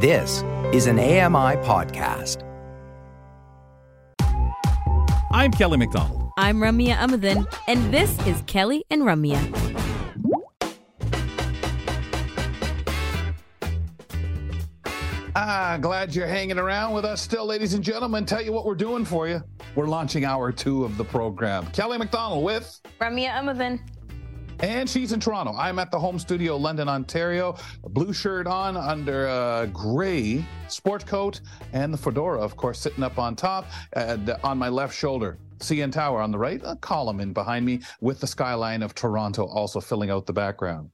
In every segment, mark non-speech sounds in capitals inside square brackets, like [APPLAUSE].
This is an AMI podcast. I'm Kelly McDonald. I'm Ramya Amuthan, and this is Kelly and Ramya. Ah, glad you're hanging around with us still, ladies and gentlemen. Tell you what we're doing for you. We're launching hour two of the program. Kelly McDonald with Ramya Amuthan. And she's in Toronto. I'm at the home studio, London, Ontario. A blue shirt on under a gray sport coat, and the fedora, of course, sitting up on top and on my left shoulder. CN Tower on the right, a column in behind me with the skyline of Toronto also filling out the background.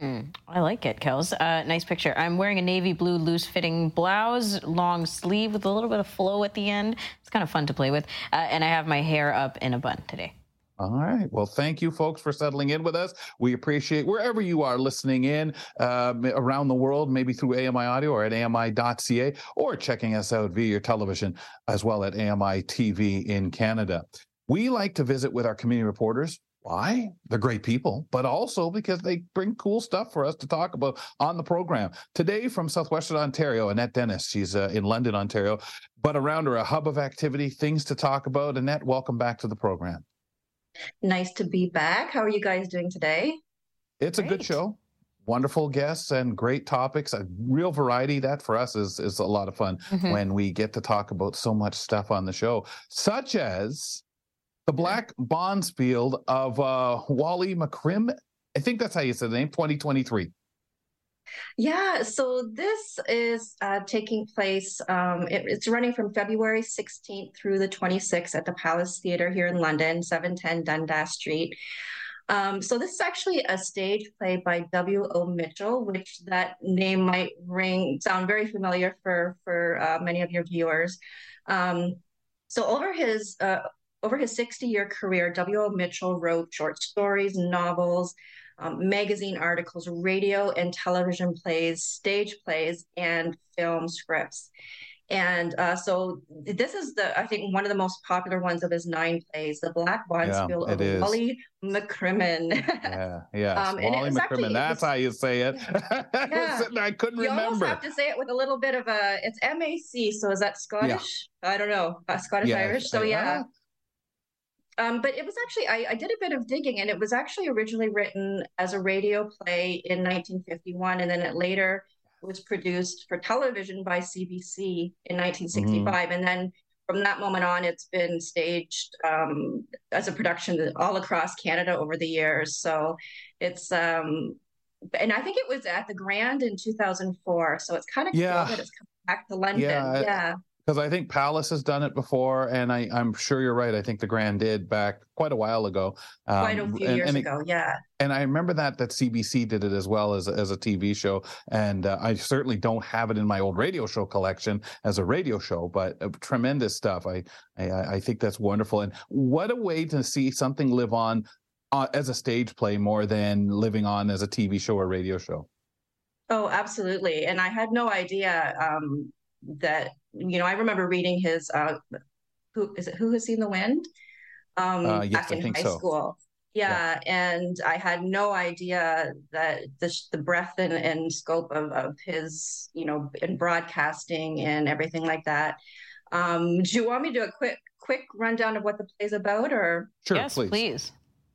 Mm, I like it, Kels. Uh, nice picture. I'm wearing a navy blue loose fitting blouse, long sleeve with a little bit of flow at the end. It's kind of fun to play with. Uh, and I have my hair up in a bun today. All right. Well, thank you, folks, for settling in with us. We appreciate wherever you are listening in uh, around the world, maybe through AMI Audio or at AMI.ca, or checking us out via your television as well at AMI TV in Canada. We like to visit with our community reporters. Why? They're great people, but also because they bring cool stuff for us to talk about on the program. Today from Southwestern Ontario, Annette Dennis. She's uh, in London, Ontario, but around her, a hub of activity, things to talk about. Annette, welcome back to the program. Nice to be back. How are you guys doing today? It's great. a good show. Wonderful guests and great topics. A real variety. That for us is is a lot of fun mm-hmm. when we get to talk about so much stuff on the show, such as the Black Bonspiel of uh, Wally McCrim. I think that's how you said the name. 2023. Yeah, so this is uh, taking place, um, it, it's running from February 16th through the 26th at the Palace Theatre here in London, 710 Dundas Street. Um, so this is actually a stage play by W.O. Mitchell, which that name might ring sound very familiar for for uh, many of your viewers. Um, so over his uh, over his 60 year career, W.O. Mitchell wrote short stories, novels, um, magazine articles, radio and television plays, stage plays, and film scripts. And uh, so this is the, I think, one of the most popular ones of his nine plays, The Black Bonspiel yeah, of is. Wally MacCrimmon. yeah, yeah. [LAUGHS] Um, Wally MacCrimmon, actually, that's how you say it. Yeah. [LAUGHS] I couldn't you remember. You almost have to say it with a little bit of a, it's M-A-C, so is that Scottish? Yeah. I don't know, uh, Scottish-Irish, so yeah. Um, but it was actually, I, I, did a bit of digging and it was actually originally written as a radio play in 1951. And then it later was produced for television by CBC in 1965. Mm-hmm. And then from that moment on, it's been staged um, as a production all across Canada over the years. So it's, um, and I think it was at the Grand in 2004. So it's kind of yeah. cool that it's come back to London. Yeah. yeah because I think Palace has done it before, and I, am sure you're right. I think the Grand did back quite a while ago. Um, quite a few and, years and ago, yeah. And I remember that that CBC did it as well as as a TV show, and uh, I certainly don't have it in my old radio show collection as a radio show, but uh, tremendous stuff. I, I I think that's wonderful, and what a way to see something live on uh, as a stage play more than living on as a TV show or radio show. Oh, absolutely. And I had no idea um, that you know, I remember reading his uh, who is it? Who has seen the wind? Um, uh, yes, back in high so. school. Yeah, yeah, and I had no idea that the the breadth and, and scope of, of his, you know, in broadcasting and everything like that. Um, do you want me to do a quick quick rundown of what the play is about, or sure, yes, please. please.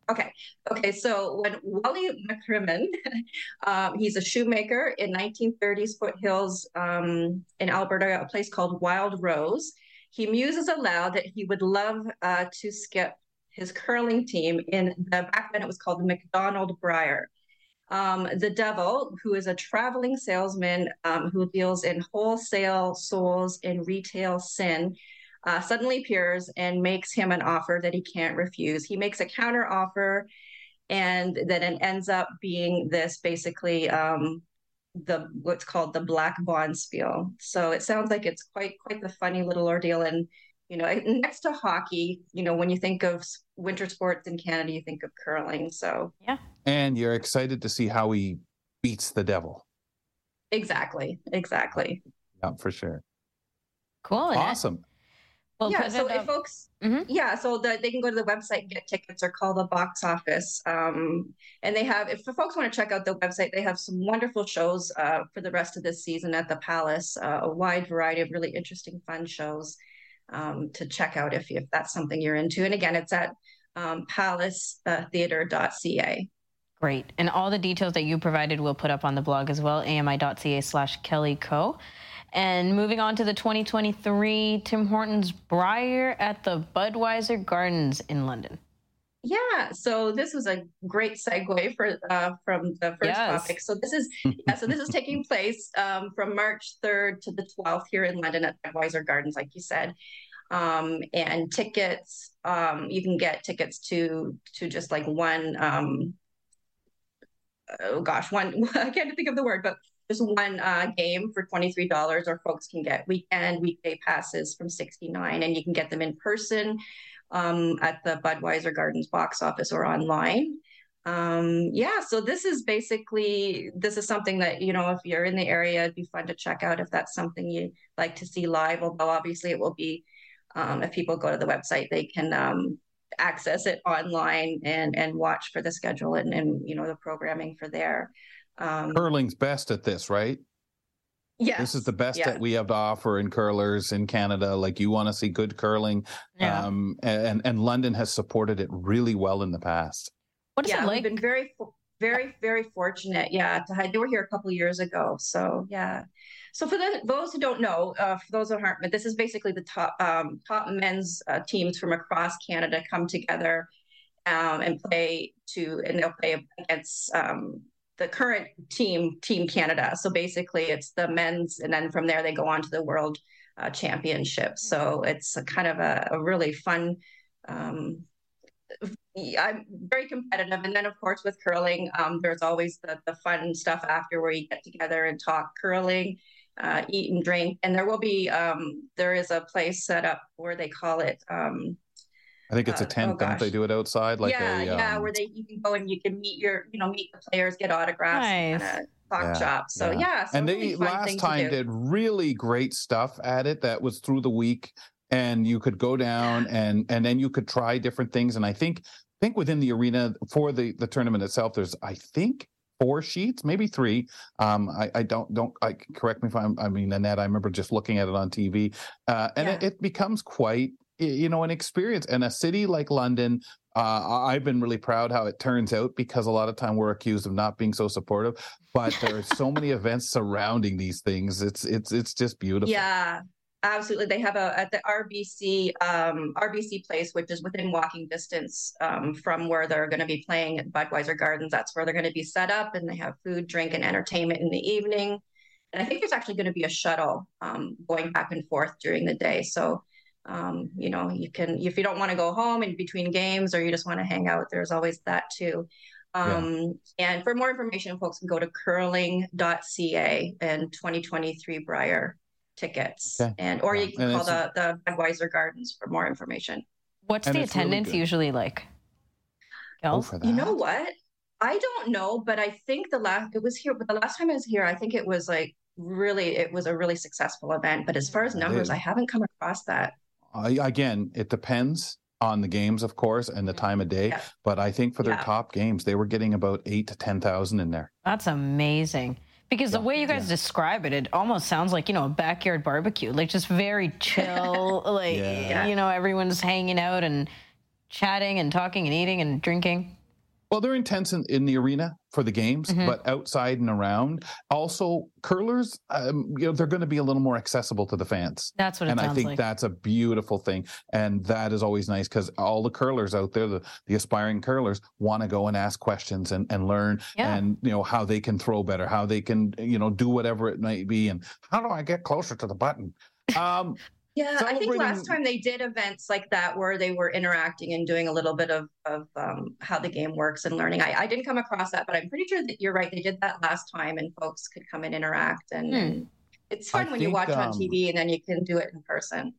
Okay. Okay. So when Wally MacCrimmon, [LAUGHS] um, he's a shoemaker in 1930s foothills um, in Alberta, a place called Wild Rose. He muses aloud that he would love uh, to skip his curling team in the back then it was called the McDonald Brier. Um, the devil, who is a traveling salesman um, who deals in wholesale souls in retail sin, uh, suddenly appears and makes him an offer that he can't refuse. He makes a counter offer, and then it ends up being this basically um, the what's called the black bonspiel. So it sounds like it's quite quite the funny little ordeal. And you know, next to hockey, you know, when you think of winter sports in Canada, you think of curling. So yeah, and you're excited to see how he beats the devil. Exactly. Exactly. Yeah, for sure. Cool. Awesome. We'll yeah, so if folks, Mhm. yeah, so the, they can go to the website and get tickets or call the box office. Um, and they have, if the folks want to check out the website, they have some wonderful shows uh, for the rest of this season at the Palace, uh, a wide variety of really interesting, fun shows um, to check out if, if that's something you're into. And again, it's at um, palacetheater.ca. Great. And all the details that you provided we'll put up on the blog as well, ami.ca slash Kelly Co. And moving on to the 2023 Tim Hortons Brier at the Budweiser Gardens in London. Yeah, so this was a great segue for uh, from the first Yes. topic. So this is yeah, so this is taking [LAUGHS] place um, from March third to the twelfth here in London at Budweiser Gardens, like you said. Um, and tickets, um, you can get tickets to to just like one. Um, oh gosh, one [LAUGHS] I can't think of the word, but just one uh, game for twenty three dollars, or folks can get weekend weekday passes from sixty nine, and you can get them in person um, at the Budweiser Gardens box office or online. Um, yeah, so this is basically this is something that you know if you're in the area, it'd be fun to check out if that's something you like to see live. Although obviously it will be um, if people go to the website, they can um, access it online and and watch for the schedule and and you know the programming for there. Um, Curling's best at this, right? Yeah. This is the best yeah. that we have to offer in curlers in Canada. Like you want to see good curling, Yeah. um, and and London has supported it really well in the past. what is yeah, it like? we've been very, very, very fortunate. Yeah, to have, they were here a couple of years ago. So yeah. So for the, those who don't know, uh, for those who aren't, but this is basically the top um, top men's uh, teams from across Canada come together um, and play to, and they'll play against um, the current team, Team Canada. So basically, it's the men's, and then from there they go on to the World uh, Championship. So it's a kind of a, a really fun. Um, I'm very competitive. And then, of course, with curling, um, there's always the, the fun stuff after where you get together and talk curling, uh, eat and drink. And there will be, um, there is a place set up where they call it, um, I think it's Uh, a tent, oh, don't they do it outside? Like yeah, a, yeah, um, where they you can go and you can meet your, you know, meet the players, get autographs, and Nice. kinda talk Yeah, shop. So yeah. yeah, so and they fun last time did really great stuff at it that was through the week and you could go down and and then you could try different things and i think think within the arena for the the tournament itself there's i think four sheets maybe three um i i don't don't i correct me if i'm i mean annette i remember just looking at it on tv uh and it, Yeah. it becomes quite y- you know an experience and a city like london uh, I've been really proud how it turns out because a lot of time we're accused of not being so supportive, but there are so many [LAUGHS] events surrounding these things. It's it's it's just beautiful. Yeah, absolutely. They have a at the RBC um, RBC place, which is within walking distance um, from where they're going to be playing at Budweiser Gardens. That's where they're going to be set up, and they have food, drink, and entertainment in the evening. And I think there's actually going to be a shuttle um, going back and forth during the day. So, um, you know, you can if you don't want to go home in between games or you just want to hang out, there's always that too. Yeah. Um, And for more information, folks can go to curling.ca and 2023 Brier tickets. Okay. And or Yeah. you can And call the, the Budweiser Gardens for more information. What's and the it's really attendance usually like? Oh, for that. You know what? I don't know, but I think the last it was here, but the last time I was here, I think it was like really it was a really successful event. But as far as numbers. I haven't come across that. I, again, it depends on the games, of course, and the mm-hmm. time of day. Yeah. But I think for their Yeah. top games, they were getting about eight to ten thousand in there. That's amazing. Because the way you guys yeah. describe it, it almost sounds like, you know, a backyard barbecue, like just very [LAUGHS] chill, like, Yeah. you know, everyone's hanging out and chatting and talking and eating and drinking. Well, they're intense in, in the arena for the games, Mhm. but outside and around. Also, curlers, um, you know, they're going to be a little more accessible to the fans. That's what it and I think like. that's a beautiful thing. And that is always nice because all the curlers out there, the, the aspiring curlers, want to go and ask questions and, and learn Yeah. and you know how they can throw better, how they can, you know, do whatever it might be. And how do I get closer to the button? Um, Yeah, I think last time they did events like that where they were interacting and doing a little bit of of um, how the game works and learning. I, I didn't come across that, but I'm pretty sure that you're right. They did that last time, and folks could come and interact, and, Hmm. it's I fun when you think, watch on um, TV and then you can do it in person.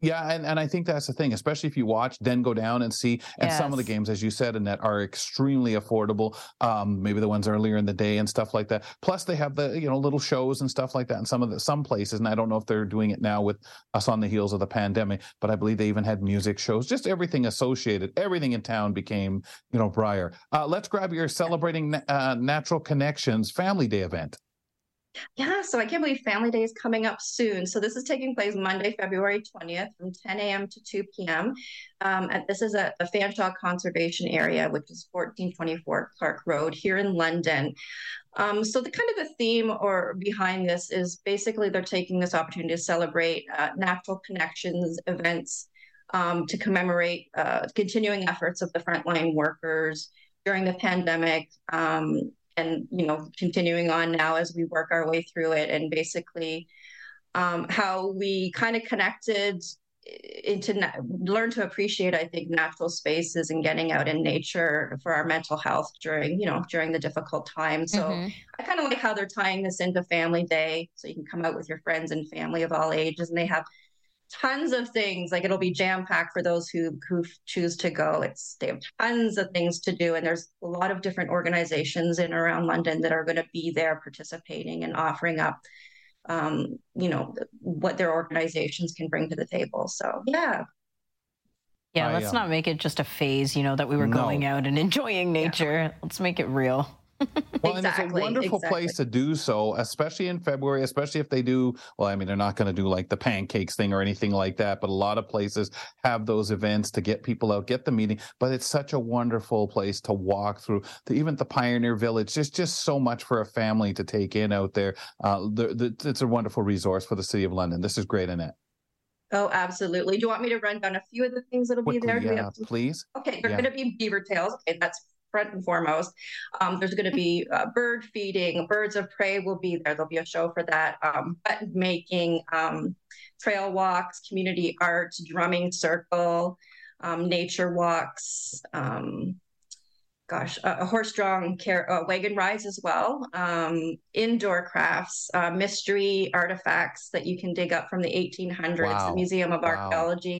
Yeah, and, and I think that's the thing, especially if you watch, then go down and see. And some of the games, as you said, Annette, are extremely affordable. Um, maybe the ones earlier in the day and stuff like that. Plus, they have the you know little shows and stuff like that in some of the some places. And I don't know if they're doing it now with us on the heels of the pandemic, but I believe they even had music shows. Just everything associated, everything in town became you know Brier. Uh, let's grab your celebrating uh, natural connections family day event. Yeah, so I can't believe Family Day is coming up soon. So this is taking place Monday, February 20th from 10 a.m. to 2 p.m. Um, and this is at the Fanshawe Conservation Area, which is 1424 Clarke Road here in London. Um, so the kind of the theme or behind this is basically they're taking this opportunity to celebrate uh, natural connections events um, to commemorate uh, continuing efforts of the frontline workers during the pandemic um, and you know continuing on now as we work our way through it and basically um, how we kind of connected into na- learn to appreciate i think natural spaces and getting out in nature for our mental health during you know during the difficult time so Mhm. i kind of like how they're tying this into family day so you can come out with your friends and family of all ages and they have tons of things like it'll be jam packed for those who who choose to go it's they have tons of things to do and there's a lot of different organizations in around london that are going to be there participating and offering up um you know what their organizations can bring to the table so yeah Yeah, I, let's um, not make it just a phase, you know, that we were No. going out and [LAUGHS] enjoying nature. Let's make it real. [LAUGHS] Well, and it's a Exactly, wonderful place to do so, especially in February, especially if they do. Well, I mean, they're not going to do like the pancakes thing or anything like that, but a lot of places have those events to get people out, get the meeting. But it's such a wonderful place to walk through. The, even the Pioneer Village, there's just so much for a family to take in out there. Uh, the, the, it's a wonderful resource for the City of London. This is great, Annette. oh absolutely do you want me to run down a few of the things that'll be there yeah, please. Okay, they're Yeah. going to be beaver tails. Okay, that's front and foremost. Um, there's going to be uh, bird feeding. Birds of prey will be there. There'll be a show for that. Um, button making, um, trail walks, community art, drumming circle, um, nature walks. Um, gosh, a, a horse-drawn car- uh, wagon rides as well. Um, indoor crafts, uh, mystery artifacts that you can dig up from the 1800s. Wow. The Museum of Wow. Archaeology.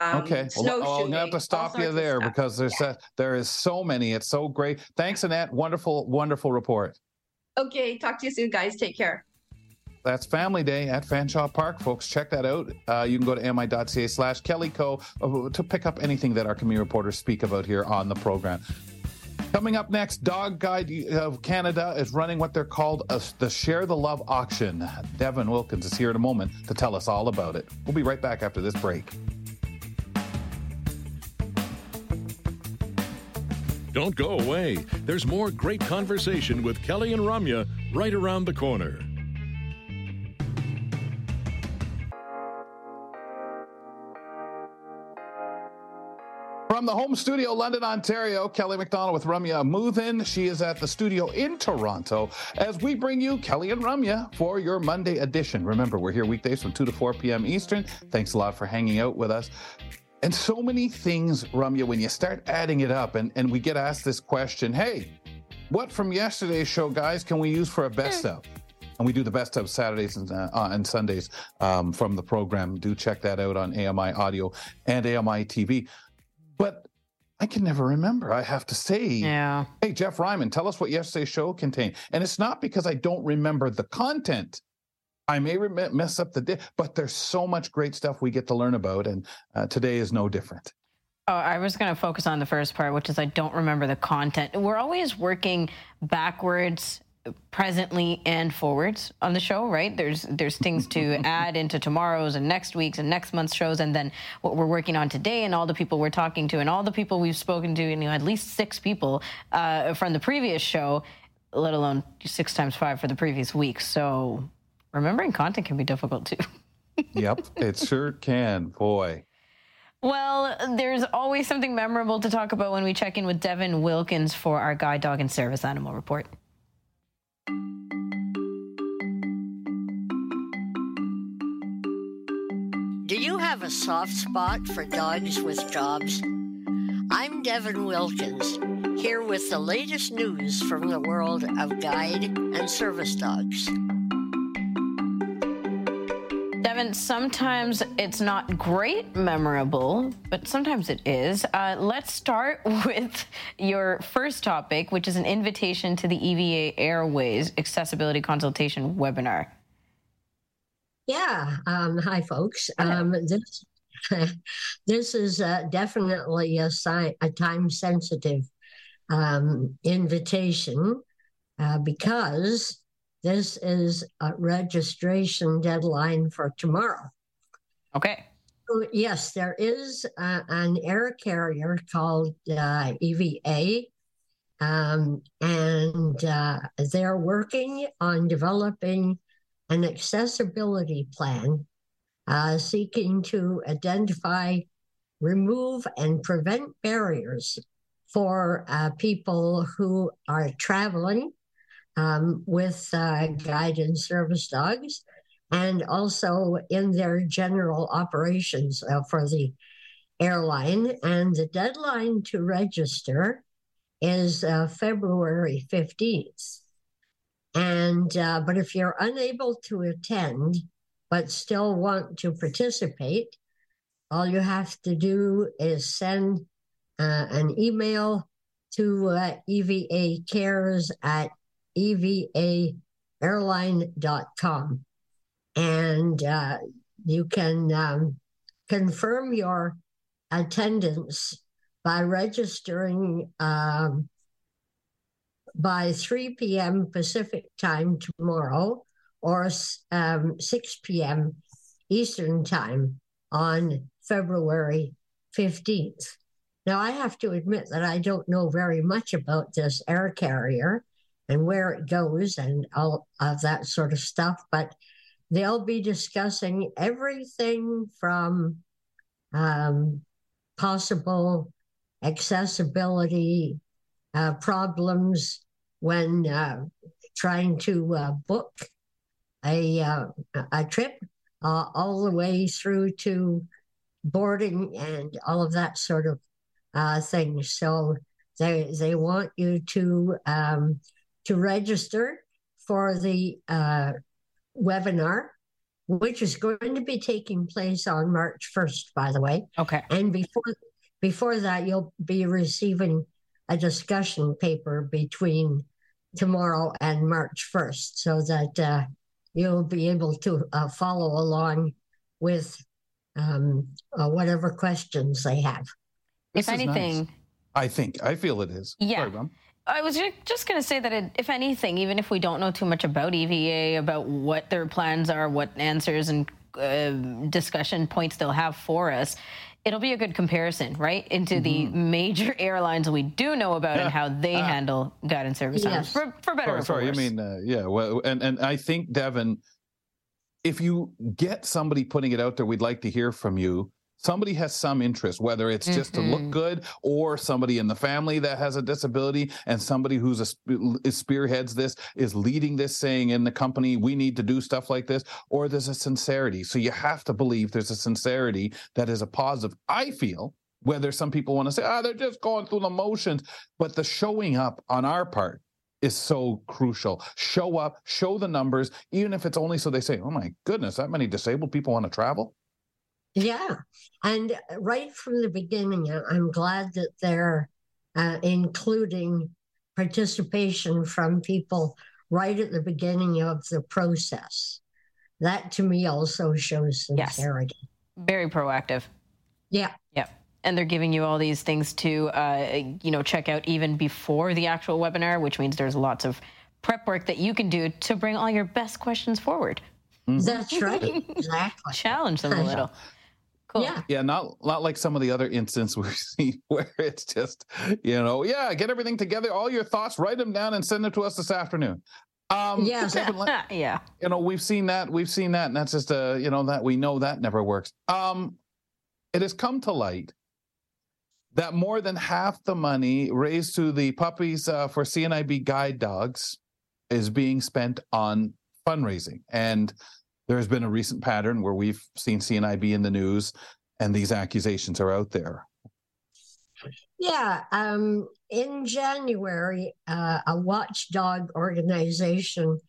Um, Okay, well, gonna have to stop you there because there's uh, there is so many. It's so great. Thanks, Annette. Wonderful, wonderful report. Okay, talk to you soon, guys. Take care. That's Family Day at Fanshawe Park, folks. Check that out. Uh, you can go to ami.ca slash kellyco uh, to pick up anything that our community reporters speak about here on the program. Coming up next, Dog Guide of Canada is running what they're called a, the Share the Love auction. Devin Wilkins is here in a moment to tell us all about it. We'll be right back after this break. Don't go away. There's more great conversation with Kelly and Ramya right around the corner. From the home studio, London, Ontario, Kelly McDonald with Ramya Muthin. She is at the studio in Toronto as we bring you Kelly and Ramya for your Monday edition. Remember, we're here weekdays from 2 to 4 p.m. Eastern. Thanks a lot for hanging out with us. And so many things, Ramya, when you start adding it up, and, and we get asked this question hey, what from yesterday's show, guys, can we use for a best of? And we do the best of Saturdays and, uh, uh, and Sundays um, from the program. Do check that out on AMI Audio and AMI TV. But I can never remember. I have to say, Yeah. hey, Jeff Ryman, tell us what yesterday's show contained. And it's not because I don't remember the content. I may mess up the day, but there's so much great stuff we get to learn about. And uh, today is no different. Oh, I was going to focus on the first part, which is I don't remember the content. We're always working backwards, presently, and forwards on the show, right? There's there's things to [LAUGHS] add into tomorrow's and next week's and next month's shows, and then what we're working on today, and all the people we're talking to, and all the people we've spoken to, and you know, at least six people uh, from the previous show, let alone six times five for the previous week. So remembering content can be difficult too. [LAUGHS] Yep, it sure can. Boy. Well, there's always something memorable to talk about when we check in with Devin Wilkins for our guide dog and service animal report. Do you have a soft spot for dogs with jobs? I'm Devin Wilkins, here with the latest news from the world of guide and service dogs. Sometimes it's not great memorable, but sometimes it is. Uh, let's start [LAUGHS] with your first topic, which is an invitation to the EVA Airways Accessibility Consultation webinar. Yeah. Um, hi, folks. Um, this [LAUGHS] this is uh, definitely a, si- a time sensitive um, invitation uh, because this is a registration deadline for tomorrow. Okay. So, yes, there is uh, an air carrier called uh, EVA, um, and uh, they're working on developing an accessibility plan uh, seeking to identify, remove, and prevent barriers for uh, people who are traveling um, with uh, guide and service dogs and also in their general operations uh, for the airline. And the deadline to register is uh, February 15th. And uh, but if you're unable to attend but still want to participate, all you have to do is send uh, an email to uh, EVA cares at evaairline.com. And uh, you can um, confirm your attendance by registering um, by 3 p.m. Pacific time tomorrow or um, 6 p.m. Eastern time on February 15th. Now, I have to admit that I don't know very much about this air carrier and where it goes and all of that sort of stuff, but they'll be discussing everything from um, possible accessibility uh, problems when uh, trying to uh, book a, uh, a trip, uh, all the way through to boarding and all of that sort of uh, thing. So they they want you to um, to register for the uh, webinar, which is going to be taking place on March first, by the way. Okay. And before before that, you'll be receiving a discussion paper between tomorrow and March first, so that uh, you'll be able to uh, follow along with um, uh, whatever questions they have. If This is anything, nice. I think I feel it is. Yeah. Sorry, Ron. I was just going to say that it, if anything, even if we don't know too much about EVA, about what their plans are, what answers and uh, discussion points they'll have for us, it'll be a good comparison, right, into the major [LAUGHS] airlines we do know about and how they handle guidance service Yes. for, for better Sorry, or for sorry. I mean, uh, yeah. Well, and and I think Devin, if you get somebody putting it out there, we'd like to hear from you. Somebody has some interest, whether it's just to look Mhm. good, or somebody in the family that has a disability, and somebody who's a is spearheads this is leading this, saying in the company we need to do stuff like this, or there's a sincerity. So you have to believe there's a sincerity that is a positive. I feel whether some people want to say, ah, they're just going through the motions, but the showing up on our part is so crucial. Show up, show the numbers, even if it's only so they say, oh my goodness, that many disabled people want to travel. Yeah. And right from the beginning, I- I'm glad that they're uh, including participation from people right at the beginning of the process. That to me also shows Yes. sincerity. Very proactive. Yeah. Yeah. And they're giving you all these things to, uh, you know, check out even before the actual webinar, which means there's lots of prep work that you can do to bring all your best questions forward. That's right. [LAUGHS] exactly. Challenge them a [LAUGHS] little. Cool. Yeah. Yeah, not not like some of the other instances [LAUGHS] we've seen where it's just, you know, yeah, get everything together, all your thoughts, write them down, and send them to us this afternoon. Um, Yes. Devin, [LAUGHS] yeah. you know, we've seen that, we've seen that, and that's just a, you know, that we know that never works. Um, it has come to light that more than half the money raised to the puppies uh, for CNIB guide dogs is being spent on fundraising. And there's been a recent pattern where we've seen CNIB in the news, and these accusations are out there. Yeah. Um, in January, uh, a watchdog organization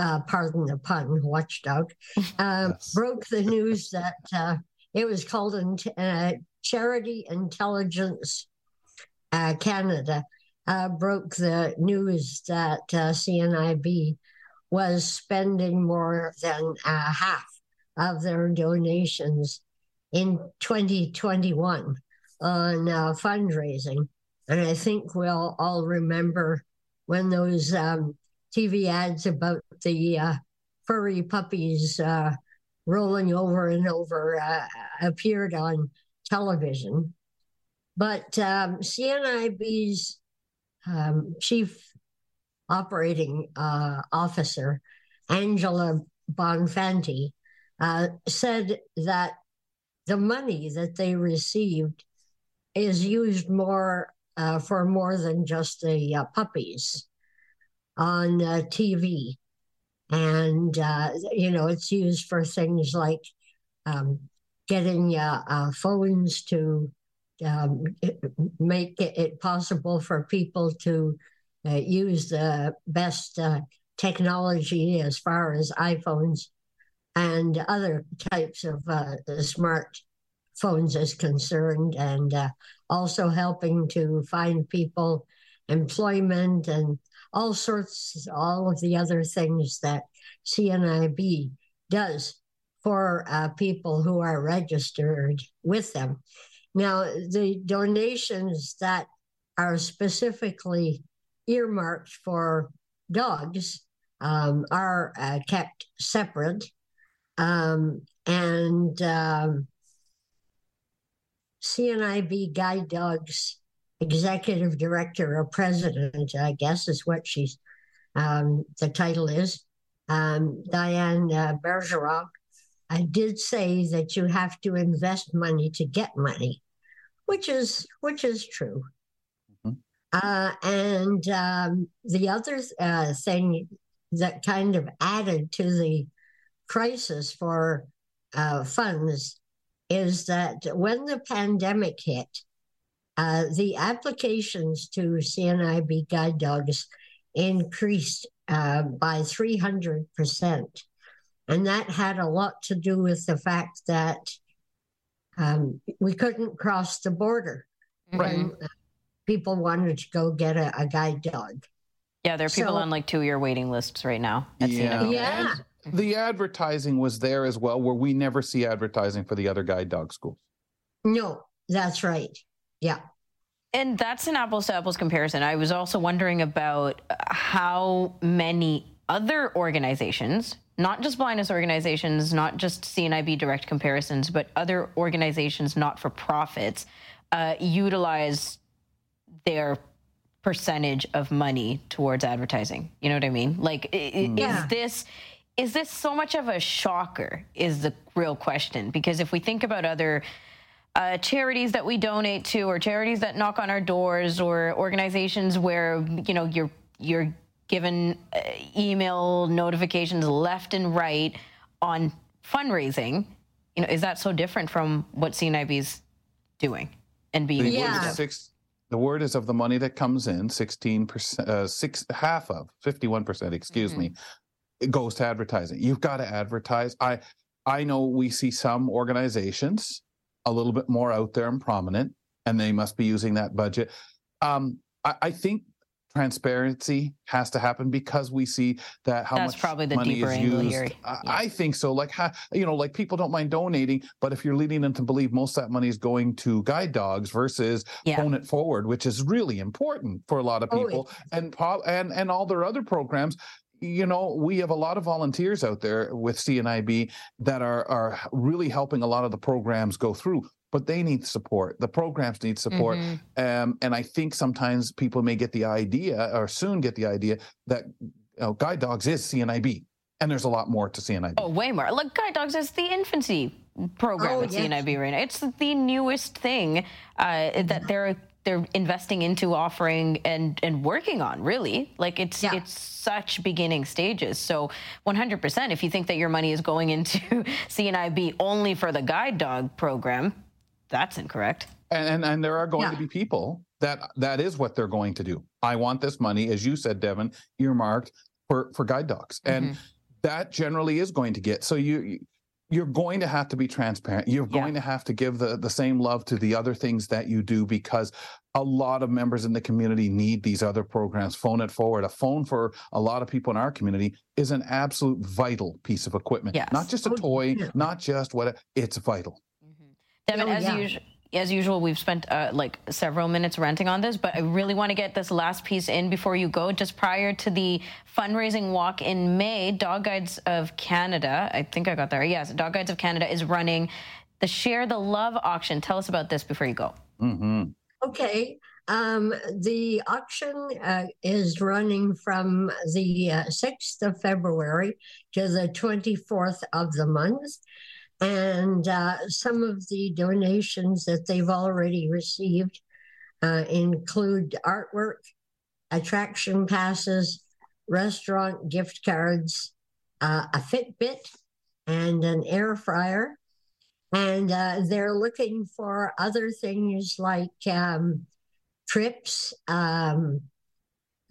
uh, pardon the pun, watchdog, uh, Yes. broke the news that uh, it was called in, uh, Charity Intelligence uh, Canada uh, broke the news that uh, CNIB was spending more than uh, half of their donations in 2021 on uh, fundraising. And I think we'll all remember when those um, TV ads about the uh, furry puppies uh, rolling over and over uh, appeared on television. But um, CNIB's um, chief operating uh, officer, Angela Bonfanti, uh, said that the money that they received is used more uh, for more than just the uh, puppies on uh, TV. And, uh, you know, it's used for things like um, getting uh, uh, phones to um, make it, possible for people to use the best uh, technology as far as iPhones and other types of uh, smart phones is concerned, and uh, also helping to find people employment and all sorts, all of the other things that CNIB does for uh, people who are registered with them. Now, the donations that are specifically earmarked for dogs um, are uh, kept separate. Um, and um, CNIB Guide Dogs executive director or president, I guess is what she's, um, the title is, um, Diane uh, Bergeron. I did say that you have to invest money to get money, which is which is true. Uh, and um, the other uh, thing that kind of added to the crisis for uh, funds is that when the pandemic hit, uh, the applications to CNIB guide dogs increased uh, by 300%. And that had a lot to do with the fact that um, we couldn't cross the border when uh, people wanted to go get a, a guide dog. Yeah, there are people So- on like two-year waiting lists right now. At Yeah. CNIB. Yeah. And the advertising was there as well, where we never see advertising for the other guide dog schools. No, that's right. Yeah. And that's an apples to apples comparison. I was also wondering about uh, how many other organizations, not just blindness organizations, not just CNIB direct comparisons, but other organizations, not for profits, uh, utilize their percentage of money towards advertising. You know what I mean? Like, i- i- Yeah. is this is this so much of a shocker? Is the real question? Because if we think about other uh, charities that we donate to, or charities that knock on our doors, or organizations where you know you're you're given uh, email notifications left and right on fundraising. You know, is that so different from what CNIB's doing and being? The able to word Yeah. six. The word is of the money that comes in, sixteen percent, uh, six half of fifty-one percent. Excuse me, it goes to advertising. You've got to advertise. I, I know we see some organizations a little bit more out there and prominent, and they must be using that budget. Um, I, I think transparency has to happen because we see that how That's much probably the money deeper is angle used. here. I, Yeah. I think so. Like, ha, you know, like people don't mind donating, but if you're leading them to believe most of that money is going to guide dogs versus Yeah. phone it forward, which is really important for a lot of Oh, people, and po- and and all their other programs. You know, we have a lot of volunteers out there with CNIB that are are really helping a lot of the programs go through, but they need support. The programs need support, Mhm. um, and I think sometimes people may get the idea, or soon get the idea that you know, guide dogs is CNIB, and there's a lot more to CNIB. Oh, way more. Look, Guide Dogs is the infancy program Oh, at yes. CNIB right now. It's the newest thing uh, that they're they're investing into offering and and working on. Really, like it's Yeah. it's such beginning stages. So 100%. If you think that your money is going into [LAUGHS] CNIB only for the Guide Dog program, that's incorrect. and and, and there are going to be people that that is what they're going to do. I want this money, as you said, Devin, earmarked for for guide dogs, and Mhm. that generally is going to get so you. you- you're going to have to be transparent. You're Yeah. going to have to give the, the same love to the other things that you do because a lot of members in the community need these other programs. Phone it forward. A phone for a lot of people in our community is an absolute vital piece of equipment. Yes. Not just a Oh, toy, not just what it's vital. Devin, Oh, as yeah. usual. As usual, we've spent uh, like several minutes ranting on this, but I really want to get this last piece in before you go. Just prior to the fundraising walk in May, Dog Guides of Canada, I think I got that. Yes, Dog Guides of Canada is running the Share the Love auction. Tell us about this before you go. hmm Okay. Um, the auction uh, is running from the uh, 6th of February to the 24th of the month. And uh, some of the donations that they've already received uh, include artwork, attraction passes, restaurant gift cards, uh, a Fitbit, and an air fryer. And uh, they're looking for other things like um, trips, um,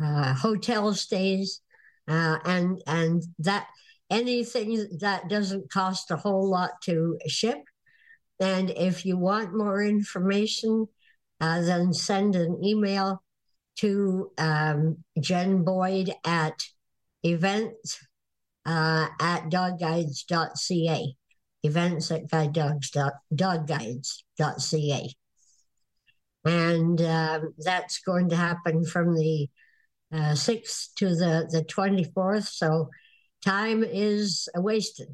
uh, hotel stays, uh, and and that anything that doesn't cost a whole lot to ship. And if you want more information, uh, then send an email to um, Jen Boyd at events uh, at dogguides.ca. Events at guidedogs dot, dogguides.ca. And um, that's going to happen from the uh, 6th to the, the 24th. So time is wasted.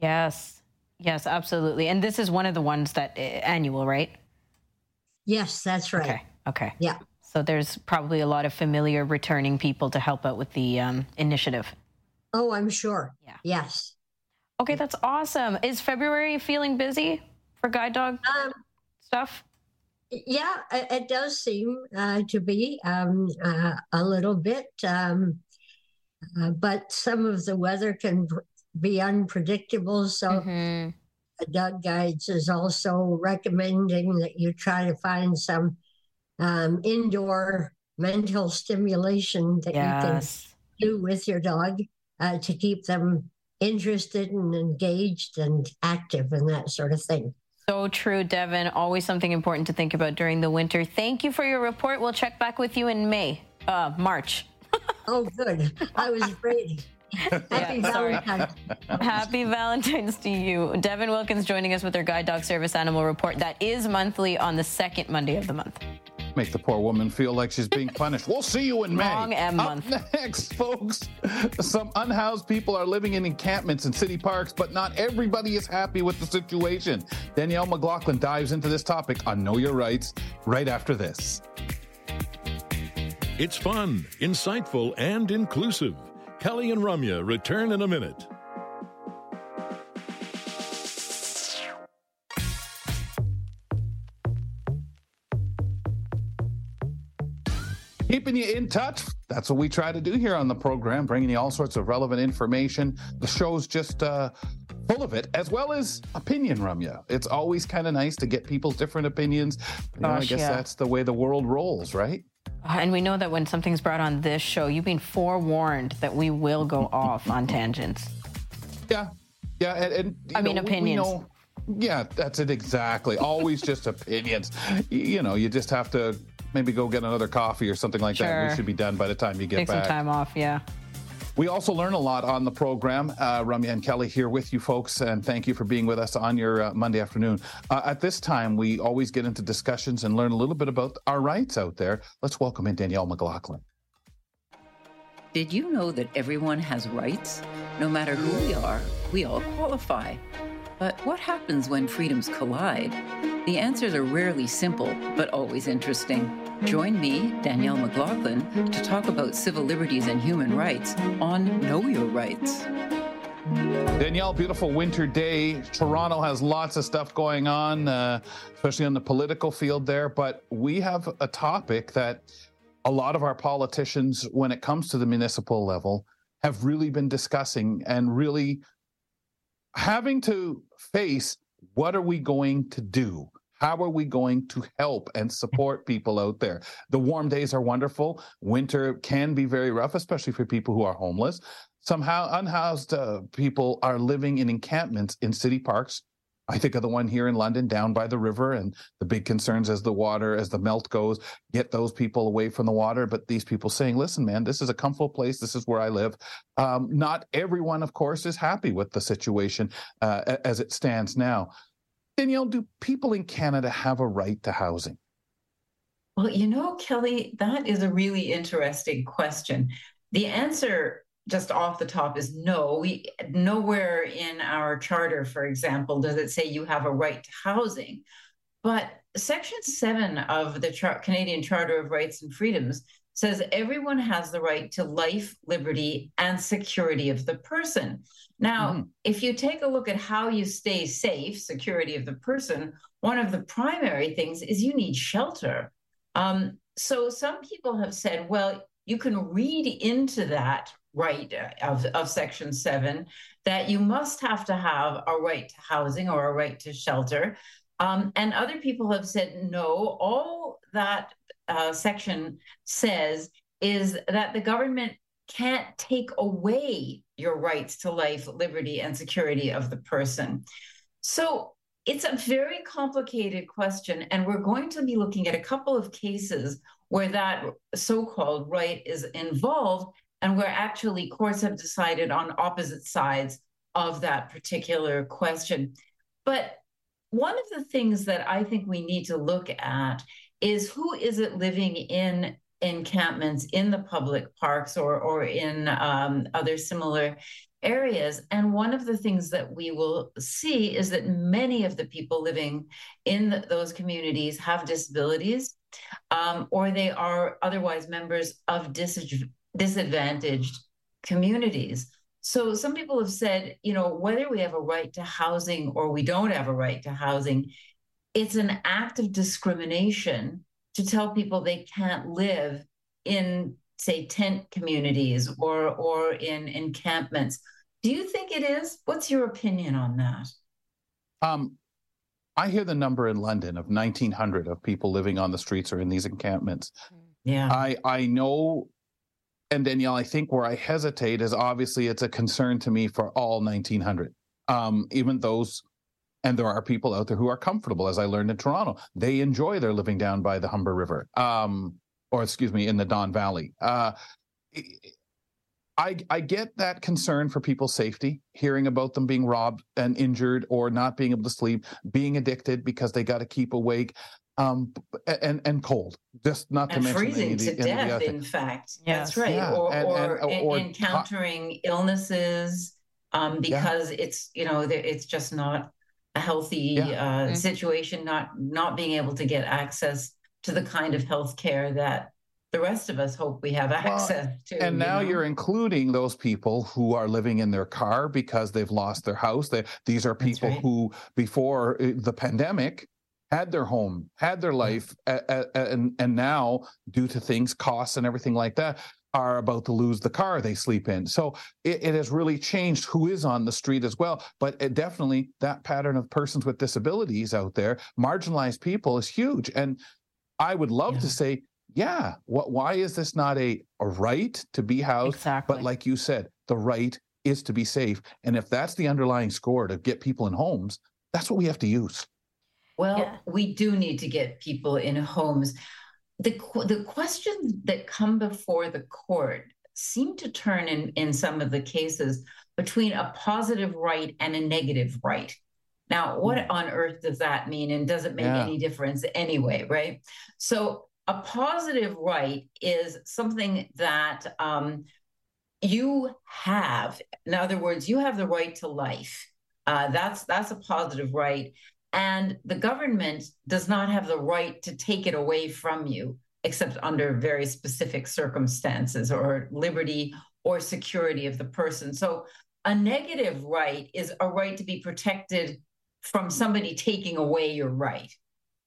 Yes, yes, absolutely. And this is one of the ones that uh, annual, right? Yes, that's right. Okay, okay. Yeah. So there's probably a lot of familiar returning people to help out with the um, initiative. Oh, I'm sure. Yeah. Yes. Okay, that's awesome. Is February feeling busy for guide dog Um, stuff? yeah, it, it does seem uh, to be um, uh, a little bit, um, uh, but some of the weather can pr- be unpredictable. So, Mhm. Dog Guides is also recommending that you try to find some um, indoor mental stimulation that you can do with your dog uh, to keep them interested and engaged and active and that sort of thing. So true, Devin. Always something important to think about during the winter. Thank you for your report. We'll check back with you in May, uh, March. Oh, good. I was afraid. [LAUGHS] Happy Yeah. Valentine's. Happy Valentine's to you. Devin Wilkins joining us with our Guide Dog Service Animal Report. That is monthly on the second Monday of the month. Make the poor woman feel like she's being punished. We'll see you in May. Long M Up month. next, folks. Some unhoused people are living in encampments in city parks, but not everybody is happy with the situation. Danielle McLaughlin dives into this topic on Know Your Rights right after this. It's fun, insightful, and inclusive. Kelly and Ramya return in a minute. Keeping you in touch. That's what we try to do here on the program, bringing you all sorts of relevant information. The show's just uh, full of it, as well as opinion, Ramya. It's always kind of nice to get people's different opinions. You know, I guess yeah. that's the way the world rolls, right? Uh, And we know that when something's brought on this show, you've been forewarned that we will go off on tangents. Yeah, yeah, and, and I mean, know, we- we opinions. know- yeah, that's it exactly. Always just [LAUGHS] opinions. You know, you just have to maybe go get another coffee or something like that. Sure. We should be done by the time you get Take some back. time off, yeah. We also learn a lot on the program. Uh, Ramya and Kelly here with you folks, and thank you for being with us on your uh, Monday afternoon. Uh, at this time, we always get into discussions and learn a little bit about our rights out there. Let's welcome in Danielle McLaughlin. Did you know that everyone has rights? No matter who we are, we all qualify. But what happens when freedoms collide? The answers are rarely simple, but always interesting. Join me, Danielle McLaughlin, to talk about civil liberties and human rights on Know Your Rights. Danielle, beautiful winter day. Toronto has lots of stuff going on, uh, especially on the political field there. But we have a topic that a lot of our politicians, when it comes to the municipal level, have really been discussing and really having to face what are we going to do? How are we going to help and support people out there? The warm days are wonderful. Winter can be very rough, especially for people who are homeless. Somehow, unhoused uh, people are living in encampments in city parks. I think of the one here in London down by the river and the big concerns as the water, as the melt goes, get those people away from the water. But these people saying, listen, man, this is a comfortable place. This is where I live. Um, not everyone, of course, is happy with the situation uh, as it stands now. Danielle, do people in Canada have a right to housing? Well, you know, Kelly, that is a really interesting question. The answer just off the top is no. We nowhere in our charter, for example, does it say you have a right to housing. But Section 7 of the Char- Canadian Charter of Rights and Freedoms says everyone has the right to life, liberty, and security of the person. Now, mm-hmm. if you take a look at how you stay safe, security of the person, one of the primary things is you need shelter. Um, so some people have said, well, you can read into that right of, of Section 7 that you must have to have a right to housing or a right to shelter. Um, and other people have said, no, all that uh, section says is that the government can't take away your rights to life, liberty, and security of the person. So it's a very complicated question. And we're going to be looking at a couple of cases where that so called right is involved, and where actually courts have decided on opposite sides of that particular question. But one of the things that I think we need to look at is who is it living in encampments in the public parks or or in um, other similar areas. And one of the things that we will see is that many of the people living in the, those communities have disabilities, um, or they are otherwise members of dis- disadvantaged communities. So some people have said, you know, whether we have a right to housing or we don't have a right to housing, it's an act of discrimination to tell people they can't live in say tent communities or or in encampments. Do you think it is? What's your opinion on that? Um i hear the number in london of 1900 of people living on the streets or in these encampments. Yeah. I i know and danielle i think where i hesitate is obviously it's a concern to me for all 1900 um even those and there are people out there who are comfortable as i learned in toronto they enjoy their living down by the humber river um or excuse me, in the Don Valley. Uh, I, I get that concern for people's safety, hearing about them being robbed and injured or not being able to sleep, being addicted because they got to keep awake, um, and and cold. Just not and to mention freezing the, to death. In fact, yes. that's right. Yeah. Or, and, or, and, or encountering illnesses um, because yeah. it's you know it's just not a healthy yeah. uh, mm-hmm. situation. Not not being able to get access to the kind of health care that the rest of us hope we have access well, to. And now you are including those people who are living in their car because they've lost their house. They, these are people right. who, before uh, the pandemic, had their home, had their life, yeah. and and now due to things, costs, and everything like that, are about to lose the car they sleep in. So it, it has really changed who is on the street as well. But it definitely that pattern of persons with disabilities out there, marginalized people, is huge. And I would love yeah. to say, yeah, what, why is this not a, a right to be housed? Exactly. But like you said, the right is to be safe. And if that's the underlying score to get people in homes, that's what we have to use. Well, yeah. we do need to get people in homes. The, the questions that come before the court seem to turn in, in some of the cases between a positive right and a negative right. Now, what hmm. on earth does that mean? And does it make yeah. any difference anyway? Right. So, a positive right is something that um, you have. In other words, you have the right to life. Uh, that's that's a positive right, and the government does not have the right to take it away from you, except under very specific circumstances or liberty or security of the person. So, a negative right is a right to be protected from somebody taking away your right.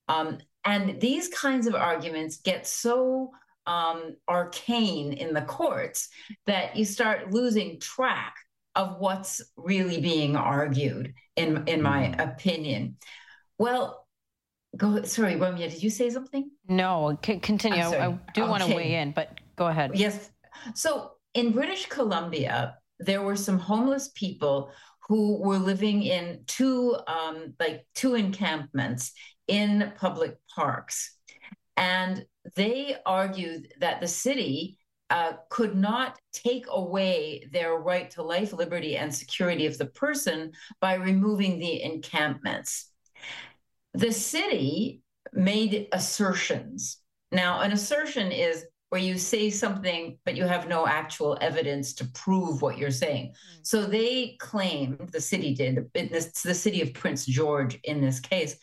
Um, and these kinds of arguments get so um, arcane in the courts that you start losing track of what's really being argued, in, in my mm. opinion. Well, go. Sorry, Ramya, did you say something? No, c- continue. I, I do want to weigh in, but go ahead. Yes. So in British Columbia, there were some homeless people who were living in two, um, like two encampments in public parks, and they argued that the city uh, could not take away their right to life, liberty, and security of the person by removing the encampments. The city made assertions. Now, an assertion is where you say something, but you have no actual evidence to prove what you're saying. So they claimed, the city did, it's the city of Prince George in this case,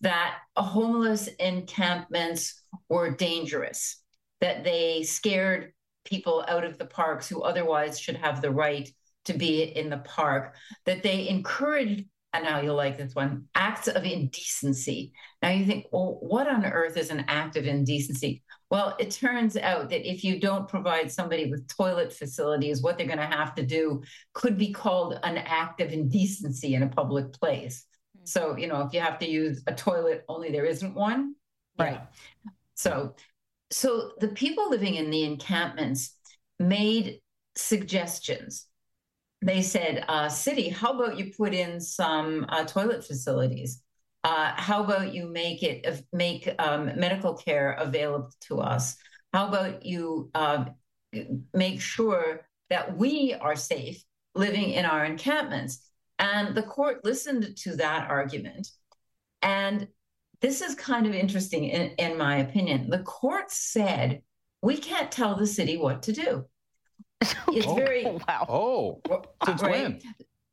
that homeless encampments were dangerous, that they scared people out of the parks who otherwise should have the right to be in the park, that they encouraged, and now you'll like this one, acts of indecency. Now you think, well, what on earth is an act of indecency? Well, it turns out that if you don't provide somebody with toilet facilities, what they're going to have to do could be called an act of indecency in a public place. Hmm. So, you know, if you have to use a toilet, only there isn't one. Right. So, so the people living in the encampments made suggestions. They said, uh, "City, how about you put in some uh, toilet facilities? Uh, how about you make it make um, medical care available to us? How about you um, make sure that we are safe living in our encampments?" And the court listened to that argument, and this is kind of interesting in, in my opinion. The court said we can't tell the city what to do. [LAUGHS] It's Oh. very wow. Oh, since when?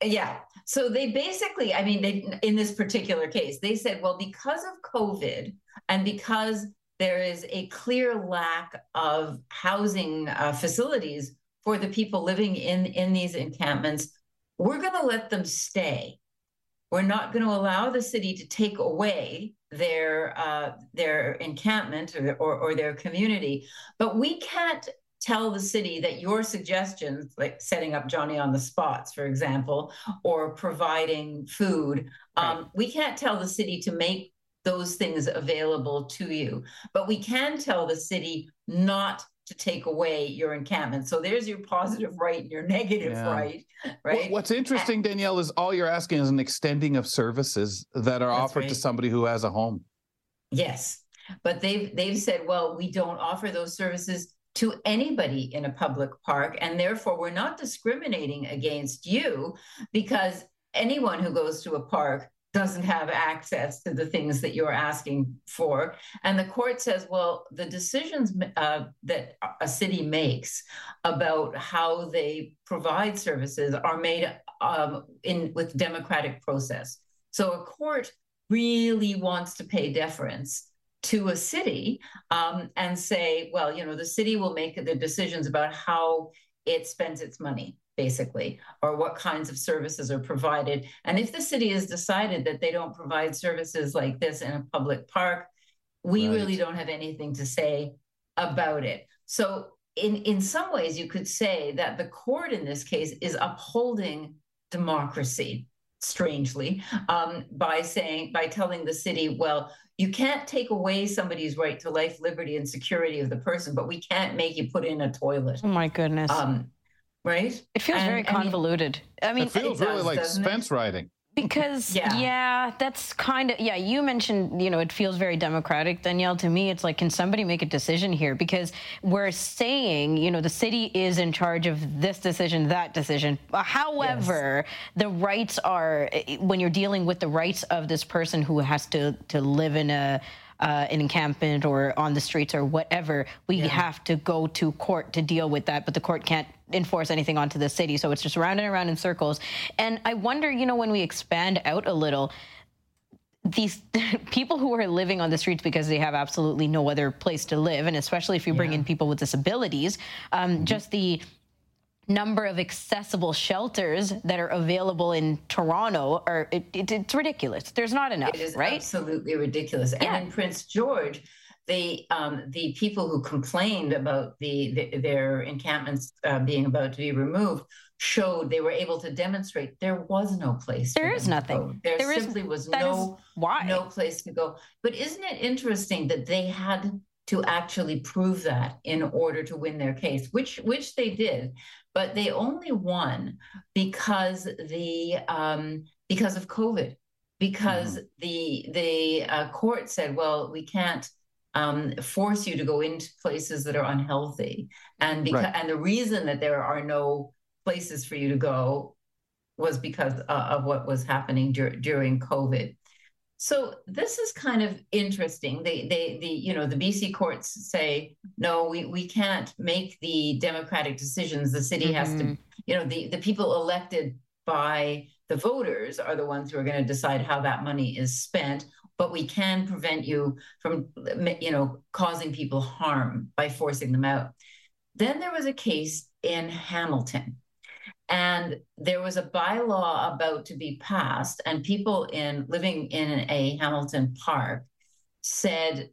Yeah. So they basically, I mean, they in this particular case, they said, well, because of COVID and because there is a clear lack of housing uh, facilities for the people living in in these encampments, we're going to let them stay. We're not going to allow the city to take away their uh, their encampment or, or or their community, but we can't tell the city that your suggestions, like setting up Johnny on the spots, for example, or providing food, um, we can't tell the city to make those things available to you, but we can tell the city not to take away your encampment. So there's your positive [LAUGHS] right and your negative Yeah. right, right? What's interesting, Danielle, is all you're asking is an extending of services that are That's offered to somebody who has a home. Yes, but they've they've said, well, we don't offer those services to anybody in a public park, and therefore we're not discriminating against you because anyone who goes to a park doesn't have access to the things that you're asking for. And the court says, well, the decisions uh, that a city makes about how they provide services are made um, in with democratic process. So a court really wants to pay deference to a city um, and say, well, you know, the city will make the decisions about how it spends its money, basically, or what kinds of services are provided. And if the city has decided that they don't provide services like this in a public park, we Right. really don't have anything to say about it. So, in, in some ways, you could say that the court in this case is upholding democracy strangely um, by saying by telling the city well you can't take away somebody's right to life liberty and security of the person but we can't make you put in a toilet Oh my goodness. um, right it feels and- very I mean- convoluted. I mean, it feels it really does, like doesn't it? fence riding. Because [LAUGHS] Yeah. yeah. that's kind of yeah. You mentioned you know it feels very democratic, Danielle. To me, it's like can somebody make a decision here? Because we're saying you know the city is in charge of this decision, that decision. Uh, However, the rights are eh, when you're dealing with the rights of this person who has to to live in a. Uh, an encampment or on the streets or whatever, we have to go to court to deal with that. But the court can't enforce anything onto the city. So it's just round and around in circles. And I wonder, you know, when we expand out a little, these [LAUGHS] people who are living on the streets because they have absolutely no other place to live, and especially if you bring in people with disabilities, um, just the number of accessible shelters that are available in Toronto are it, it, it's ridiculous. There's not enough, It is right? absolutely ridiculous. Yeah. And in Prince George, the um, the people who complained about the, the their encampments uh, being about to be removed showed they were able to demonstrate there was no place. There is nothing. There, there simply is, was no why no place to go. But isn't it interesting that they had to actually prove that in order to win their case, which which they did, but they only won because the um, because of COVID, because mm-hmm. the the uh, court said, well, we can't um, force you to go into places that are unhealthy, and because right. and the reason that there are no places for you to go was because uh, of what was happening dur- during COVID. So this is kind of interesting. They, they, the, you know, the BC courts say no, we we can't make the democratic decisions. The city mm-hmm. has to, mm-hmm. you know, the the people elected by the voters are the ones who are going to decide how that money is spent. But we can prevent you from, you know, causing people harm by forcing them out. Then there was a case in Hamilton and there was a bylaw about to be passed and people in living in a hamilton park said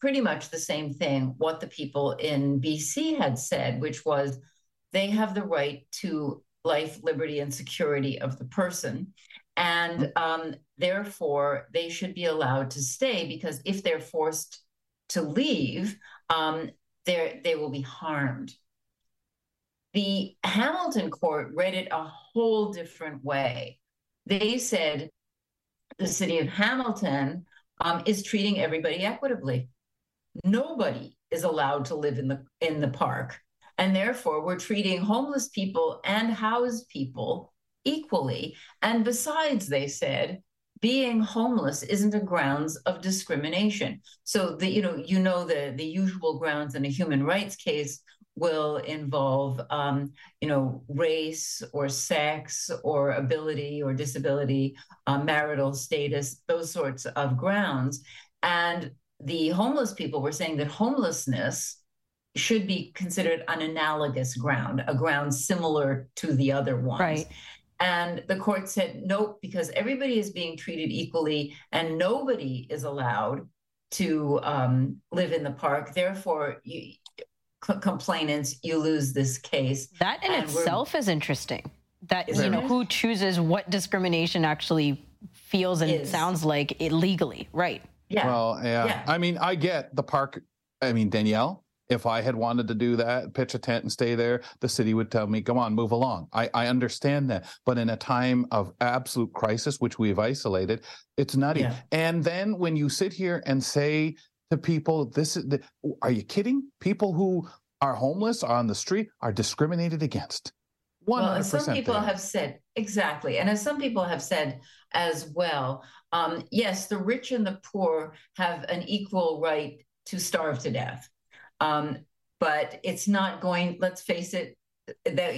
pretty much the same thing what the people in bc had said which was they have the right to life liberty and security of the person. And um, therefore they should be allowed to stay because if they're forced to leave um, they will be harmed the Hamilton court read it a whole different way. They said the city of Hamilton um, is treating everybody equitably. Nobody is allowed to live in the in the park, and therefore we're treating homeless people and housed people equally. And besides, they said being homeless isn't a grounds of discrimination. So the you know you know the the usual grounds in a human rights case will involve, um, you know, race or sex or ability or disability, uh, marital status, those sorts of grounds. And the homeless people were saying that homelessness should be considered an analogous ground, a ground similar to the other ones. Right. And the court said, nope, because everybody is being treated equally and nobody is allowed to um, live in the park. Therefore, you, complainants, you lose this case. That in and itself is interesting. That is you know who chooses what discrimination actually feels and is. sounds like illegally, right? Yeah. Well, yeah. yeah. I mean, I get the park. I mean, Danielle, if I had wanted to do that, pitch a tent and stay there, the city would tell me, come on, move along. I, I understand that. But in a time of absolute crisis, which we've isolated, it's nutty. Yeah. And then when you sit here and say to people. This is the, are you kidding? People who are homeless are on the street are discriminated against. 100% well, some people have said exactly, and as some people have said as well, um, yes, the rich and the poor have an equal right to starve to death, um, but it's not going. Let's face it, that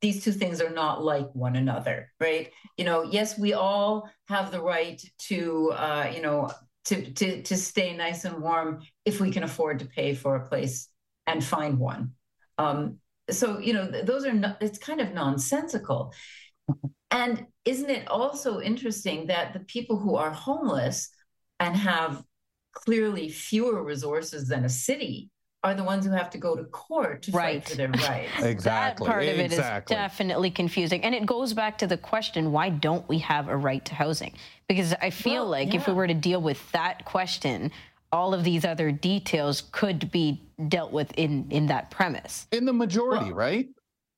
these two things are not like one another, right? You know, yes, we all have the right to, uh, you know, to to to stay nice and warm if we can afford to pay for a place and find one. Um, so you know those are not, it's kind of nonsensical. And isn't it also interesting that the people who are homeless and have clearly fewer resources than a city are the ones who have to go to court to right. fight for their rights. [LAUGHS] exactly. That part of it is definitely confusing. And it goes back to the question why don't we have a right to housing? Because I feel well, like yeah. if we were to deal with that question, all of these other details could be dealt with in in that premise. In the majority, well, right?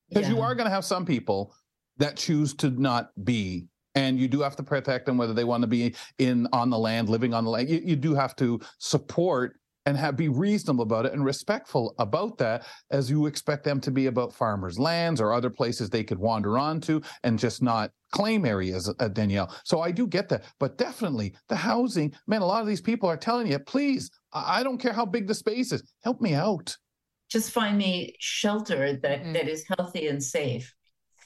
Because yeah. you are going to have some people that choose to not be and you do have to protect them whether they want to be in on the land living on the land you, you do have to support and have be reasonable about it and respectful about that as you expect them to be about farmers' lands or other places they could wander onto and just not claim areas, uh, Danielle. So I do get that. But definitely the housing, man, a lot of these people are telling you, please, I don't care how big the space is, help me out. Just find me shelter that, mm. that is healthy and safe.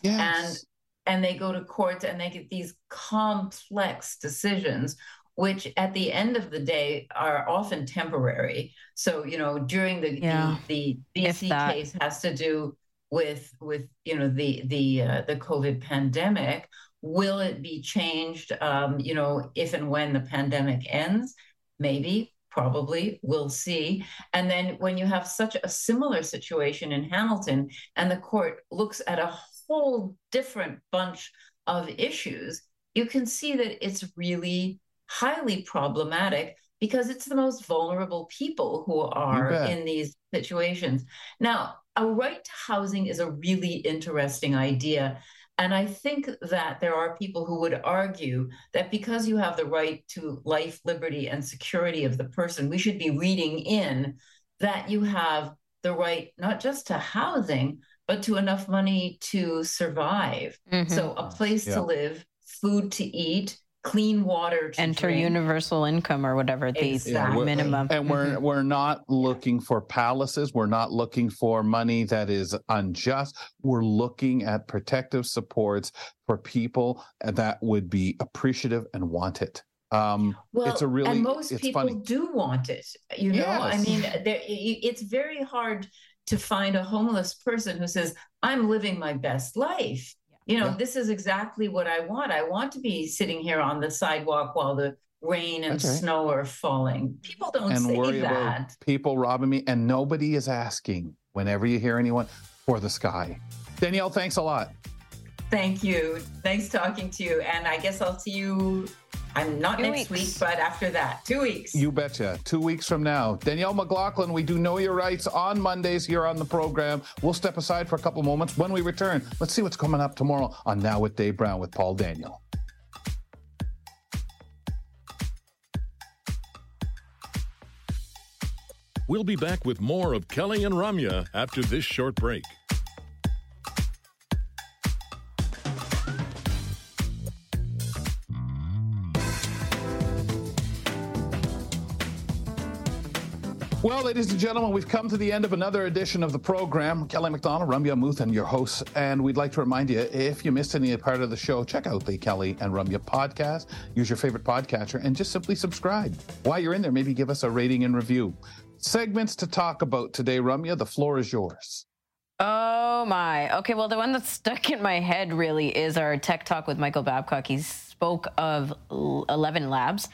Yes. And and they go to court and they get these complex decisions which at the end of the day are often temporary. So, you know, during the yeah. the, the BC case has to do with with you know the the uh, the COVID pandemic. Will it be changed? Um, you know, if and when the pandemic ends, maybe, probably. We'll see. And then when you have such a similar situation in Hamilton and the court looks at a whole different bunch of issues, you can see that it's really highly problematic because it's the most vulnerable people who are in these situations. Now, a right to housing is a really interesting idea. And I think that there are people who would argue that because you have the right to life, liberty, and security of the person, we should be reading in that you have the right not just to housing, but to enough money to survive. Mm-hmm. So, a place yeah. to live, food to eat, clean water enter drink. universal income or whatever the exactly. minimum and we're mm-hmm. we're not looking for palaces we're not looking for money that is unjust we're looking at protective supports for people that would be appreciative and want it um well, it's a really and most people funny. do want it you know yes. i mean there, it's very hard to find a homeless person who says i'm living my best life you know, yeah. this is exactly what I want. I want to be sitting here on the sidewalk while the rain and right. snow are falling. People don't and say that. People robbing me, and nobody is asking whenever you hear anyone for the sky. Danielle, thanks a lot. Thank you. Nice talking to you. And I guess I'll see you I'm not Two next weeks. week, but after that, two weeks. You betcha. Two weeks from now. Danielle McLaughlin, we do Know Your Rights on Mondays here on the program. We'll step aside for a couple moments. When we return, let's see what's coming up tomorrow on Now with Dave Brown with Paul Daniel. We'll be back with more of Kelly and Ramya after this short break. Well, ladies and gentlemen, we've come to the end of another edition of the program. Kelly McDonald, Ramya and your hosts, and we'd like to remind you if you missed any part of the show, check out the Kelly and Ramya podcast. Use your favorite podcatcher and just simply subscribe. While you're in there, maybe give us a rating and review. Segments to talk about today, Ramya. The floor is yours. Oh my. Okay, well, the one that's stuck in my head really is our tech talk with Michael Babcock. He spoke of 11 labs.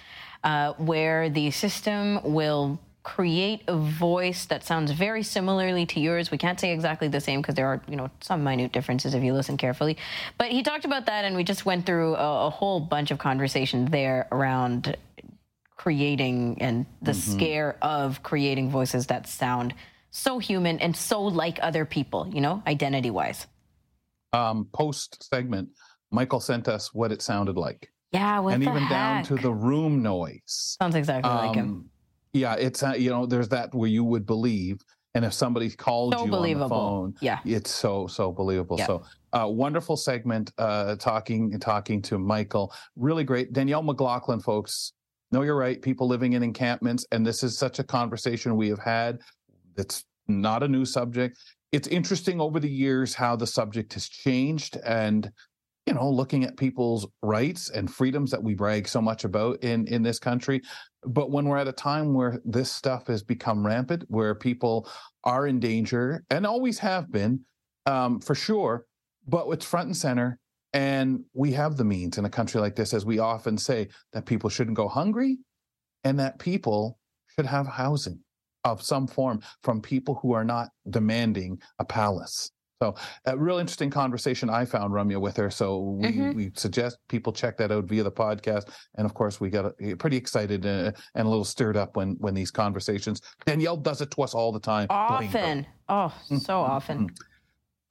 Uh, where the system will create a voice that sounds very similarly to yours. We can't say exactly the same because there are, you know, some minute differences if you listen carefully. But he talked about that, and we just went through a, a whole bunch of conversation there around creating and the mm-hmm. scare of creating voices that sound so human and so like other people, you know, identity wise. Um, Post segment, Michael sent us what it sounded like. Yeah, and even heck? down to the room noise. Sounds exactly um, like him um, yeah, it's uh, you know, there's that where you would believe, and if somebody called so you believable. on the phone, yeah, it's so so believable. Yeah. So, uh, wonderful segment, uh, talking talking to Michael, really great. Danielle McLaughlin, folks. No, you're right. People living in encampments, and this is such a conversation we have had. It's not a new subject. It's interesting over the years how the subject has changed, and you know, looking at people's rights and freedoms that we brag so much about in in this country. But when we're at a time where this stuff has become rampant, where people are in danger and always have been, um, for sure, but it's front and center. And we have the means in a country like this, as we often say, that people shouldn't go hungry and that people should have housing of some form from people who are not demanding a palace. So a real interesting conversation I found Ramya with her. So we, mm-hmm. we suggest people check that out via the podcast. And of course, we got pretty excited uh, and a little stirred up when when these conversations. Danielle does it to us all the time. Often, oh, so mm-hmm. often. Mm-hmm.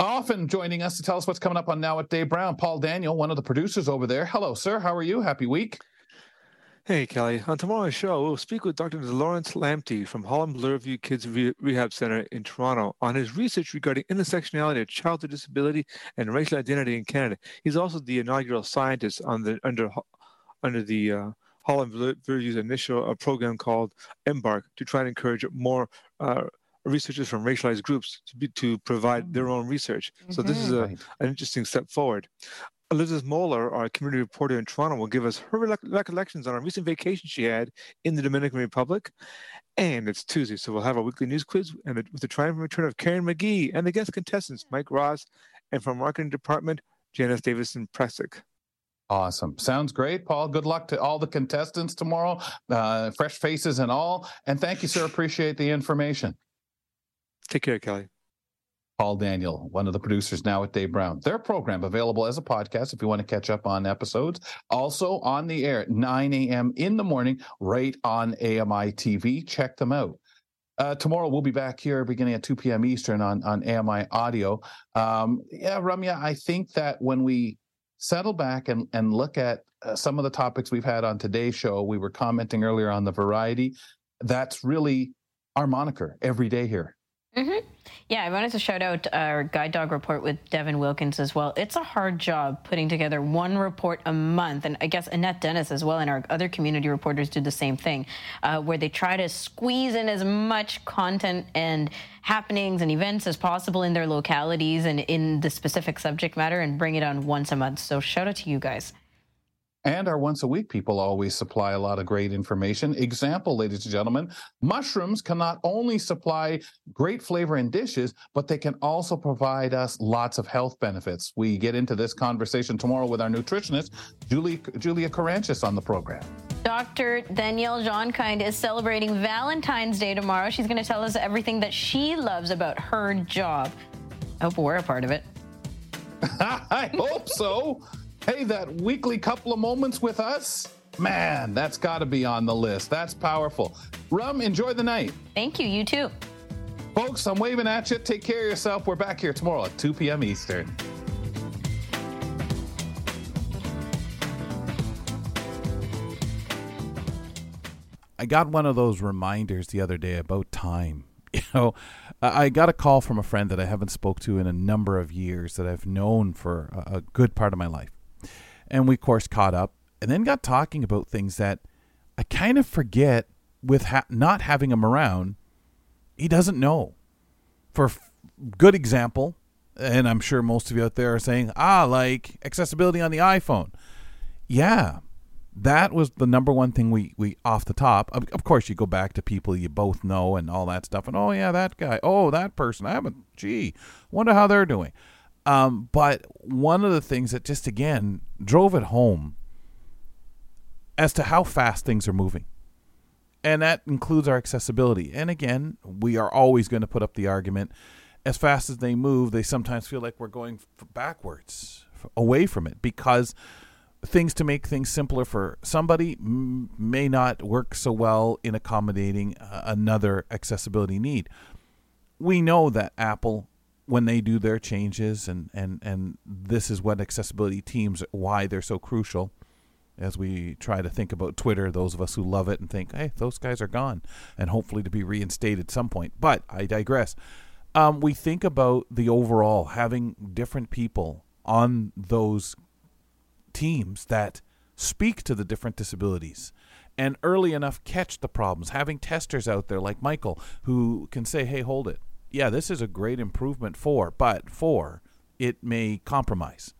Often joining us to tell us what's coming up on Now at Dave Brown, Paul Daniel, one of the producers over there. Hello, sir. How are you? Happy week. Hey, Kelly. On tomorrow's show, we'll speak with Dr. Lawrence Lamptey from Holland Bloorview Kids Re- Rehab Center in Toronto on his research regarding intersectionality of childhood disability and racial identity in Canada. He's also the inaugural scientist on the under under the uh, Holland Bloorview's initial uh, program called Embark to try and encourage more uh, researchers from racialized groups to, be, to provide their own research. Mm-hmm. So this is a, mm-hmm. an interesting step forward. Elizabeth Moeller, our community reporter in Toronto, will give us her recollections on a recent vacation she had in the Dominican Republic. And it's Tuesday, so we'll have our weekly news quiz and the, with the triumphant return of Karen McGee and the guest contestants, Mike Ross, and from marketing department, Janice Davison Presick. Awesome. Sounds great, Paul. Good luck to all the contestants tomorrow, uh, fresh faces and all. And thank you, sir. Appreciate the information. Take care, Kelly. Paul Daniel, one of the producers now at Dave Brown. Their program available as a podcast if you want to catch up on episodes. Also on the air at 9 a.m. in the morning, right on AMI TV. Check them out. Uh, tomorrow we'll be back here beginning at 2 p.m. Eastern on, on AMI audio. Um, yeah, Ramya, I think that when we settle back and, and look at uh, some of the topics we've had on today's show, we were commenting earlier on the variety. That's really our moniker every day here. Mm-hmm. Yeah, I wanted to shout out our guide dog report with Devin Wilkins as well. It's a hard job putting together one report a month, and I guess Annette Dennis as well, and our other community reporters do the same thing, uh, where they try to squeeze in as much content and happenings and events as possible in their localities and in the specific subject matter, and bring it on once a month. So shout out to you guys. And our once a week people always supply a lot of great information. Example, ladies and gentlemen, mushrooms can not only supply great flavor in dishes, but they can also provide us lots of health benefits. We get into this conversation tomorrow with our nutritionist, Julie, Julia Caranchis, on the program. Dr. Danielle Johnkind is celebrating Valentine's Day tomorrow. She's going to tell us everything that she loves about her job. I hope we're a part of it. [LAUGHS] I hope so. Hey, that weekly couple of moments with us, man, that's got to be on the list. That's powerful. Rum, enjoy the night. Thank you. You too. Folks, I'm waving at you. Take care of yourself. We're back here tomorrow at 2 p.m. Eastern. I got one of those reminders the other day about time. [LAUGHS] You know, I got a call from a friend that I haven't spoke to in a number of years that I've known for a, good part of my life. And we, of course, caught up and then got talking about things that I kind of forget with ha- not having him around. He doesn't know. For f- good example, and I'm sure most of you out there are saying, ah, like accessibility on the iPhone. Yeah, that was the number one thing we, we off the top. Of, of, course, you go back to people you both know and all that stuff, and oh yeah, that guy, oh that person. I haven't. Gee, wonder how they're doing. Um, but one of the things that just again drove it home as to how fast things are moving, and that includes our accessibility. And again, we are always going to put up the argument. As fast as they move, they sometimes feel like we're going backwards, away from it, because things to make things simpler for somebody may not work so well in accommodating uh, another accessibility need. We know that Apple, when they do their changes, and, and, and this is what accessibility teams, why they're so crucial, as we try to think about Twitter, those of us who love it and think, hey, those guys are gone, and hopefully to be reinstated at some point. But I digress. Um, we think about the overall having different people on those teams that speak to the different disabilities and early enough catch the problems. Having testers out there like Michael who can say, hey, hold it. Yeah, this is a great improvement for, but for, it may compromise.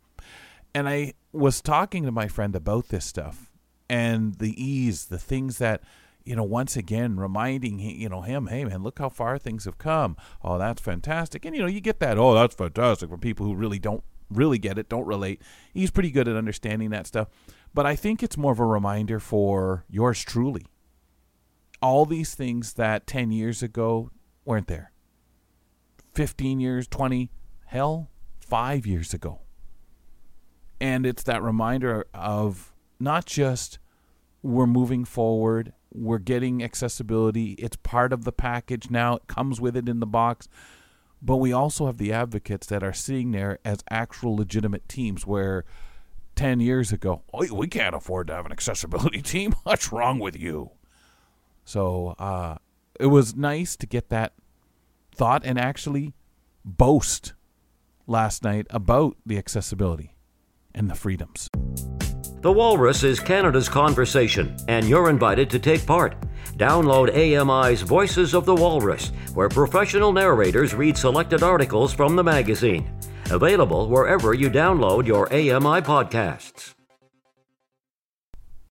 And I was talking to my friend about this stuff and the ease, the things that, you know, once again reminding you know him, hey man, look how far things have come. Oh, that's fantastic. And you know, you get that, oh, that's fantastic from people who really don't really get it, don't relate. He's pretty good at understanding that stuff. But I think it's more of a reminder for yours truly. All these things that 10 years ago weren't there. 15 years, 20, hell, five years ago. And it's that reminder of not just we're moving forward, we're getting accessibility, it's part of the package now, it comes with it in the box but we also have the advocates that are sitting there as actual legitimate teams where 10 years ago, oh, we can't afford to have an accessibility [LAUGHS] team. What's wrong with you? So uh, it was nice to get that thought and actually boast last night about the accessibility and the freedoms. The Walrus is Canada's conversation, and you're invited to take part. Download AMI's Voices of the Walrus, where professional narrators read selected articles from the magazine. Available wherever you download your AMI podcasts.